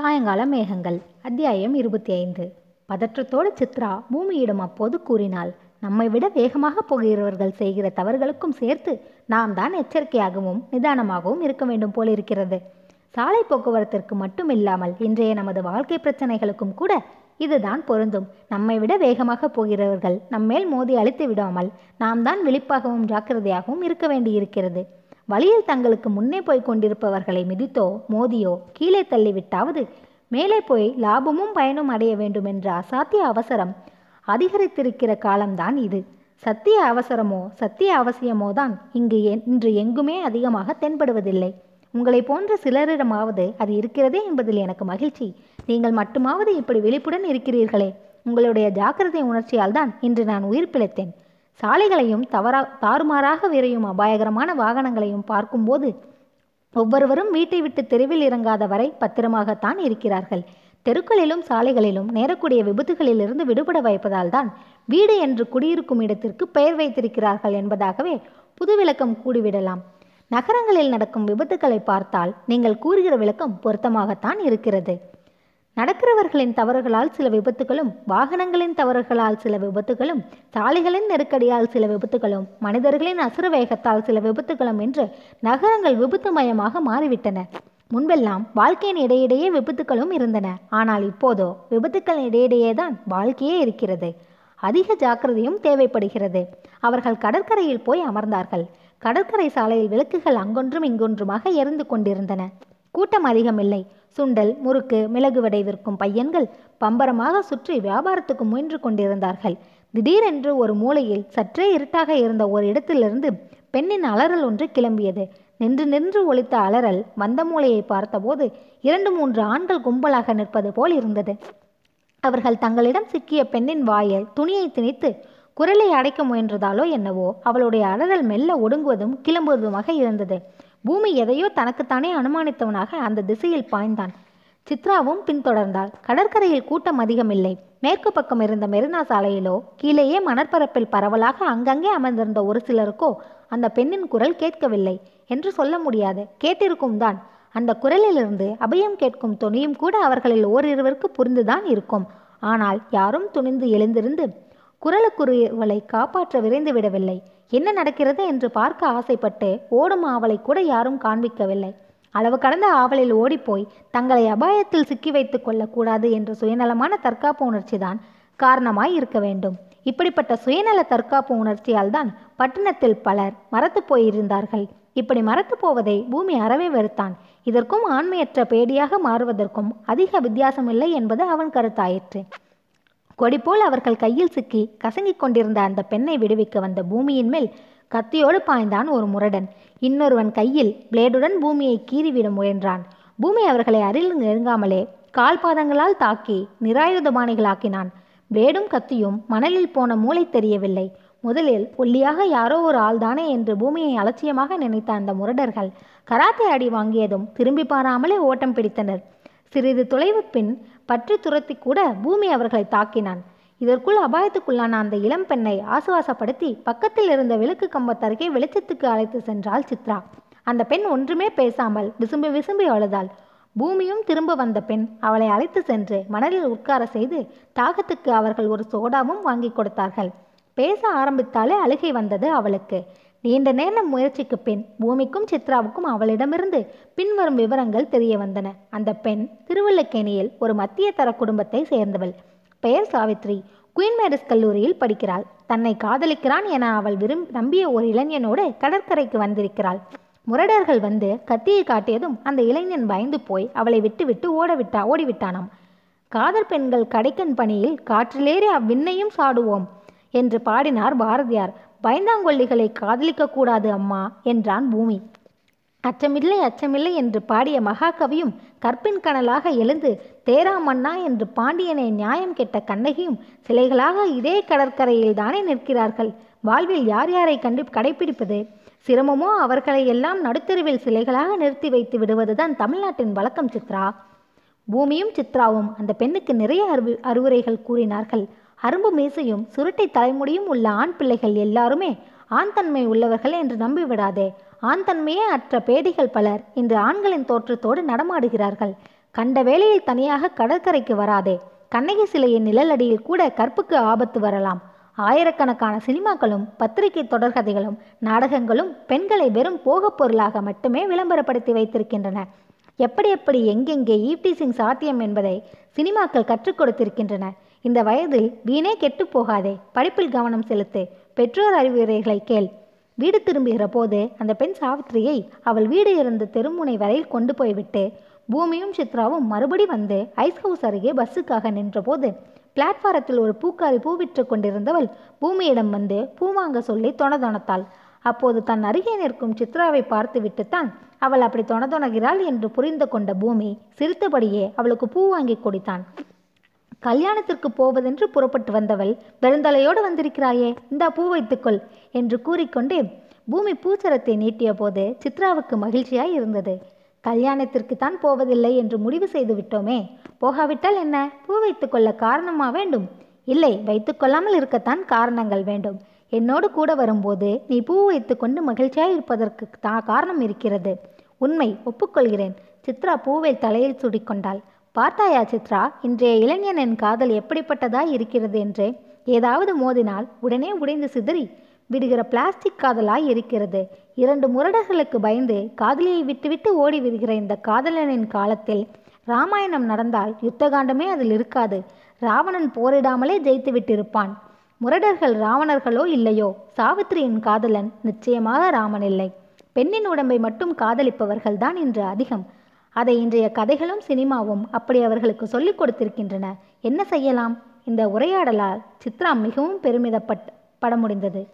சாயங்கால மேகங்கள். அத்தியாயம் இருபத்தி ஐந்து பதற்றத்தோடு சித்ரா பூமியிடம் அப்போது கூறினாள் நம்மை விட வேகமாக போகிறவர்கள் செய்கிற தவறுகளுக்கும் சேர்த்து நாம் தான் எச்சரிக்கையாகவும் நிதானமாகவும் இருக்க வேண்டும் போலிருக்கிறது சாலை போக்குவரத்திற்கு மட்டும் இல்லாமல் இன்றைய நமது வாழ்க்கை பிரச்சனைகளுக்கும் கூட இதுதான் பொருந்தும். நம்மை விட வேகமாக போகிறவர்கள் நம்மேல் மோதி அழித்து விடாமல் நாம் தான் விழிப்பாகவும் ஜாக்கிரதையாகவும் இருக்க வேண்டியிருக்கிறது. வழியில் தங்களுக்கு முன்னே போய் கொண்டிருப்பவர்களை மிதித்தோ மோதியோ கீழே தள்ளிவிட்டாவது மேலே போய் லாபமும் பயனும் அடைய வேண்டும் என்ற அசாத்திய அவசரம் அதிகரித்திருக்கிற காலம்தான் இது. சத்திய அவசரமோ சத்திய அவசியமோ தான் இங்கு இன்று எங்குமே அதிகமாக தென்படுவதில்லை. உங்களை போன்ற சிலரிடமாவது அது இருக்கிறதே என்பதில் எனக்கு மகிழ்ச்சி. நீங்கள் மட்டுமாவது இப்படி விழிப்புடன் இருக்கிறீர்களே. உங்களுடைய ஜாக்கிரதை உணர்ச்சியால் தான் இன்று நான் உயிர் பிழைத்தேன். சாலைகளையும் தவறா தாறுமாறாக விரையும் அபாயகரமான வாகனங்களையும் பார்க்கும்போது ஒவ்வொருவரும் வீட்டை விட்டு தெருவில் இறங்காத வரை பத்திரமாகத்தான் இருக்கிறார்கள். தெருக்களிலும் சாலைகளிலும் நேரக்கூடிய விபத்துகளிலிருந்து விடுபட வைப்பதால் தான் வீடு என்று குடியிருக்கும் இடத்திற்கு பெயர் வைத்திருக்கிறார்கள் என்பதாகவே புது விளக்கம் கூடிவிடலாம் நகரங்களில் நடக்கும் விபத்துக்களை பார்த்தால் நீங்கள் கூறுகிற விளக்கம் பொருத்தமாகத்தான் இருக்கிறது. நடக்கிறவர்களின் தவறுகளால் சில விபத்துகளும் வாகனங்களின் தவறுகளால் சில விபத்துகளும் சாலைகளின் நெருக்கடியால் சில விபத்துகளும் மனிதர்களின் அசுர வேகத்தால் சில விபத்துகளும் என்று நகரங்கள் விபத்துமயமாக மாறிவிட்டன. முன்பெல்லாம் வாழ்க்கையின் இடையிடையே விபத்துகளும் இருந்தன. ஆனால் இப்போதோ விபத்துக்கள் இடையிடையே தான் வாழ்க்கையே இருக்கிறது. அதிக ஜாக்கிரதையும் தேவைப்படுகிறது. அவர்கள் கடற்கரையில் போய் அமர்ந்தார்கள். கடற்கரை சாலையில் விளக்குகள் அங்கொன்றும் இங்கொன்றுமாக எரிந்து கொண்டிருந்தன. கூட்டம் அதிகமில்லை சுண்டல் முறுக்கு மிளகு வடை விற்கும் பையன்கள் பம்பரமாக சுற்றி வியாபாரத்துக்கு முயன்று கொண்டிருந்தார்கள். திடீரென்று ஒரு மூலையில் சற்றே இருட்டாக இருந்த ஒரு இடத்திலிருந்து பெண்ணின் அலறல் ஒன்று கிளம்பியது. நின்று நின்று ஒழித்த அலறல் வந்த மூலையை பார்த்தபோது இரண்டு மூன்று ஆண்கள் கும்பலாக நிற்பது போல் இருந்தது. அவர்கள் தங்களிடம் சிக்கிய பெண்ணின் வாயில் துணியை திணித்து குரலை அடைக்க முயன்றதாலோ என்னவோ அவளுடைய அலறல் மெல்ல ஒடுங்குவதும் கிளம்புவதுமாக இருந்தது. பூமி எதையோ தனக்குத்தானே அனுமானித்தவனாக அந்த திசையில் பாய்ந்தான். சித்ராவும் பின்தொடர்ந்தாள். கடற்கரையில் கூட்டம் அதிகமில்லை. மேற்கு பக்கம் இருந்த மெரினா சாலையிலோ கீழேயே மணற்பரப்பில் பரவலாக அங்கங்கே அமர்ந்திருந்த ஒரு சிலருக்கோ அந்த பெண்ணின் குரல் கேட்கவில்லை என்று சொல்ல முடியாது. கேட்டிருக்கும் தான். அந்த குரலிலிருந்து அபயம் கேட்கும் துணியும் கூட அவர்களில் ஓரிருவருக்கு புரிந்துதான் இருக்கும். ஆனால் யாரும் துணிந்து எழுந்திருந்து குரலுக்குரியவளை காப்பாற்ற விரைந்து விடவில்லை என்ன நடக்கிறது என்று பார்க்க ஆசைப்பட்டு ஓடும் ஆவலை கூட யாரும் காண்பிக்கவில்லை. அளவு கடந்த ஆவலில் ஓடிப்போய் தங்களை அபாயத்தில் சிக்கி வைத்துக் கொள்ளக்கூடாது என்ற சுயநலமான தற்காப்பு உணர்ச்சிதான் காரணமாய் இருக்க வேண்டும். இப்படிப்பட்ட சுயநல தற்காப்பு உணர்ச்சியால் தான் பட்டணத்தில் பலர் மரத்து போயிருந்தார்கள். இப்படி மரத்து போவதை பூமி அறவே வெறுத்தான். இதற்கும் ஆண்மையற்ற பேடியாக மாறுவதற்கும் அதிக வித்தியாசமில்லை என்பது அவன் கருத்தாயிற்று. கொடி போல் அவர்கள் கையில் சிக்கி கசங்கிக் கொண்டிருந்த அந்த பெண்ணை விடுவிக்க வந்த பூமியின் மேல் கத்தியோடு பாய்ந்தான் ஒரு முரடன். இன்னொருவன் கையில் பிளேடுடன் பூமியை கீறிவிட முயன்றான். பூமி அவர்களை அருகில் நெருங்காமலே கால் பாதங்களால் தாக்கி நிராயுதபாணிகளாக்கினான் பிளேடும் கத்தியும் மணலில் போன மூளை தெரியவில்லை. முதலில் ஒல்லியாக யாரோ ஒரு ஆள்தானே என்று பூமியை அலட்சியமாக நினைத்த அந்த முரடர்கள் கராத்தே அடி வாங்கியதும் திரும்பி பாராமலே ஓட்டம் பிடித்தனர். சிறிது தொலைவு பின் பற்றி துரத்தி கூட பூமி அவர்களை தாக்கினான். இதற்குள் அபாயத்துக்குள்ளான அந்த இளம் பெண்ணை ஆசுவாசப்படுத்தி பக்கத்தில் இருந்த விளக்கு கம்பத்தருகே வெளிச்சத்துக்கு அழைத்து சென்றாள் சித்ரா. அந்த பெண் ஒன்றுமே பேசாமல் விசும்பி விசும்பி அழுதாள். பூமியும் திரும்ப வந்த பெண் அவளை அழைத்து சென்று மணலில் உட்கார செய்து தாகத்துக்கு அவர்கள் ஒரு சோடாவும் வாங்கி கொடுத்தார்கள். பேச ஆரம்பித்தாலே அழுகை வந்தது அவளுக்கு. நீண்ட நேர முயற்சிக்கு பின் பூமிக்கும் சித்ராவுக்கும் அவளிடமிருந்து பின்வரும் விவரங்கள் தெரிய வந்தன. அந்த பெண் திருவள்ளக்கேணியில் ஒரு மத்திய தர குடும்பத்தை சேர்ந்தவள். பெயர் சாவித்ரி. குயின் மேரிஸ் கல்லூரியில் படிக்கிறாள். தன்னை காதலிக்கிறான் என அவள் விரும் நம்பிய ஒரு இளைஞனோடு கடற்கரைக்கு வந்திருக்கிறாள். முரடர்கள் வந்து கத்தியை காட்டியதும் அந்த இளைஞன் பயந்து போய் அவளை விட்டுவிட்டு ஓடவிட்டா ஓடிவிட்டானாம். காதல் பெண்கள் கடைக்கன் பணியில் காற்றிலேறி அவ்விண்ணையும் சாடுவோம் என்று பாடினார் பாரதியார். பயந்தாங்கொல்லிகளை காதலிக்க கூடாது அம்மா என்றான் பூமி. அச்சமில்லை அச்சமில்லை என்று பாடிய மகாகவியும் கற்பின் கனலாக எழுந்து தேரா மன்னா என்று பாண்டியனை நியாயம் கெட்ட கண்ணகியும் சிலைகளாக இதே கடற்கரையில் தானே நிற்கிறார்கள்? வாழ்வில் யார் யாரை கண்டு கடைபிடிப்பது சிரமமோ அவர்களை எல்லாம் நடுத்தெருவில் சிலைகளாக நிறுத்தி வைத்து விடுவதுதான் தமிழ்நாட்டின் வழக்கம் சித்ரா. பூமியும் சித்ராவும் அந்த பெண்ணுக்கு நிறைய அறிவு அறிவுரைகள் கூறினார்கள். அரும்பு மீசையும் சுருட்டை தலைமுடியும் உள்ள ஆண் பிள்ளைகள் எல்லாருமே ஆண் தன்மை உள்ளவர்கள் என்று நம்பிவிடாதே. ஆண் தன்மையே அற்ற பேடிகள் பலர் இன்று ஆண்களின் தோற்றத்தோடு நடமாடுகிறார்கள். கண்ட வேளையில் தனியாக கடற்கரைக்கு வராதே. கண்ணகி சிலையின் நிழலடியில் கூட கற்புக்கு ஆபத்து வரலாம். ஆயிரக்கணக்கான சினிமாக்களும் பத்திரிகை தொடர்கதைகளும் நாடகங்களும் பெண்களை வெறும் போகப் பொருளாக மட்டுமே விளம்பரப்படுத்தி வைத்திருக்கின்றன. எப்படி எப்படி எங்கெங்கே ஈவ்டீசிங் சாத்தியம் என்பதை சினிமாக்கள் கற்றுக் கொடுத்திருக்கின்றன. இந்த வயதில் வீணே கெட்டு போகாதே படிப்பில் கவனம் செலுத்து. பெற்றோர் அறிவுரைகளை கேள். வீடு திரும்புகிற போது அந்த பெண் சாவித்திரியை அவள் வீடு இருந்த தெருமுனை வரையில் கொண்டு போய்விட்டு பூமியும் சித்ராவும் மறுபடி வந்து ஐஸ் ஹவுஸ் அருகே பஸ்ஸுக்காக நின்றபோது பிளாட்பாரத்தில் ஒரு பூக்காரி பூ விற்று கொண்டிருந்தவள் பூமியிடம் வந்து பூ வாங்க சொல்லி தொணதொணத்தாள். அப்போது தன் அருகே நிற்கும் சித்ராவை பார்த்துவிட்டுத்தான் அவள் அப்படி தொணதொணகிறாள் என்று புரிந்து கொண்ட பூமி சிரித்தபடியே அவளுக்கு பூ வாங்கி கொடுத்தான். கல்யாணத்திற்கு போவதென்று புறப்பட்டு வந்தவள் பெருந்தலையோடு வந்திருக்கிறாயே இந்தா பூ வைத்துக்கொள் என்று கூறிக்கொண்டே பூமி பூச்சரத்தை நீட்டிய போது சித்ராவுக்கு மகிழ்ச்சியாய் இருந்தது. கல்யாணத்திற்கு தான் போவதில்லை என்று முடிவு செய்து விட்டோமே போகாவிட்டால் என்ன? பூ வைத்துக்கொள்ள காரணமா வேண்டும்? இல்லை வைத்துக்கொள்ளாமல் இருக்கத்தான் காரணங்கள் வேண்டும். என்னோடு கூட வரும்போது நீ பூ வைத்துக்கொண்டு மகிழ்ச்சியாய் இருப்பதற்கு தா காரணம் இருக்கிறது. உண்மை ஒப்புக்கொள்கிறேன். சித்ரா பூவை தலையில் சுடிக்கொண்டாள். பார்த்தாயா சித்ரா இன்றைய இளைஞனின் காதல் எப்படிப்பட்டதாய் இருக்கிறது என்று? ஏதாவது மோதினால் உடனே உடைந்து சிதறி விடுகிற பிளாஸ்டிக் காதலாய் இருக்கிறது. இரண்டு முரடர்களுக்கு பயந்து காதலியை விட்டுவிட்டு ஓடி விடுகிற இந்த காதலனின் காலத்தில் ராமாயணம் நடந்தால் யுத்தகாண்டமே அதில் இருக்காது. ராவணன் போரிடாமலே ஜெயித்து விட்டிருப்பான். முரடர்கள் ராவணர்களோ இல்லையோ? சாவித்திரியின் காதலன் நிச்சயமாக ராமன் இல்லை. பெண்ணின் உடம்பை மட்டும் காதலிப்பவர்கள்தான் இன்று அதிகம். அதை இன்றைய கதைகளும் சினிமாவும் அப்படி அவர்களுக்கு சொல்லிக் கொடுத்திருக்கின்றன. என்ன செய்யலாம்? இந்த உரையாடலால் சித்ரா மிகவும் பெருமிதப்பட் பட முடிந்தது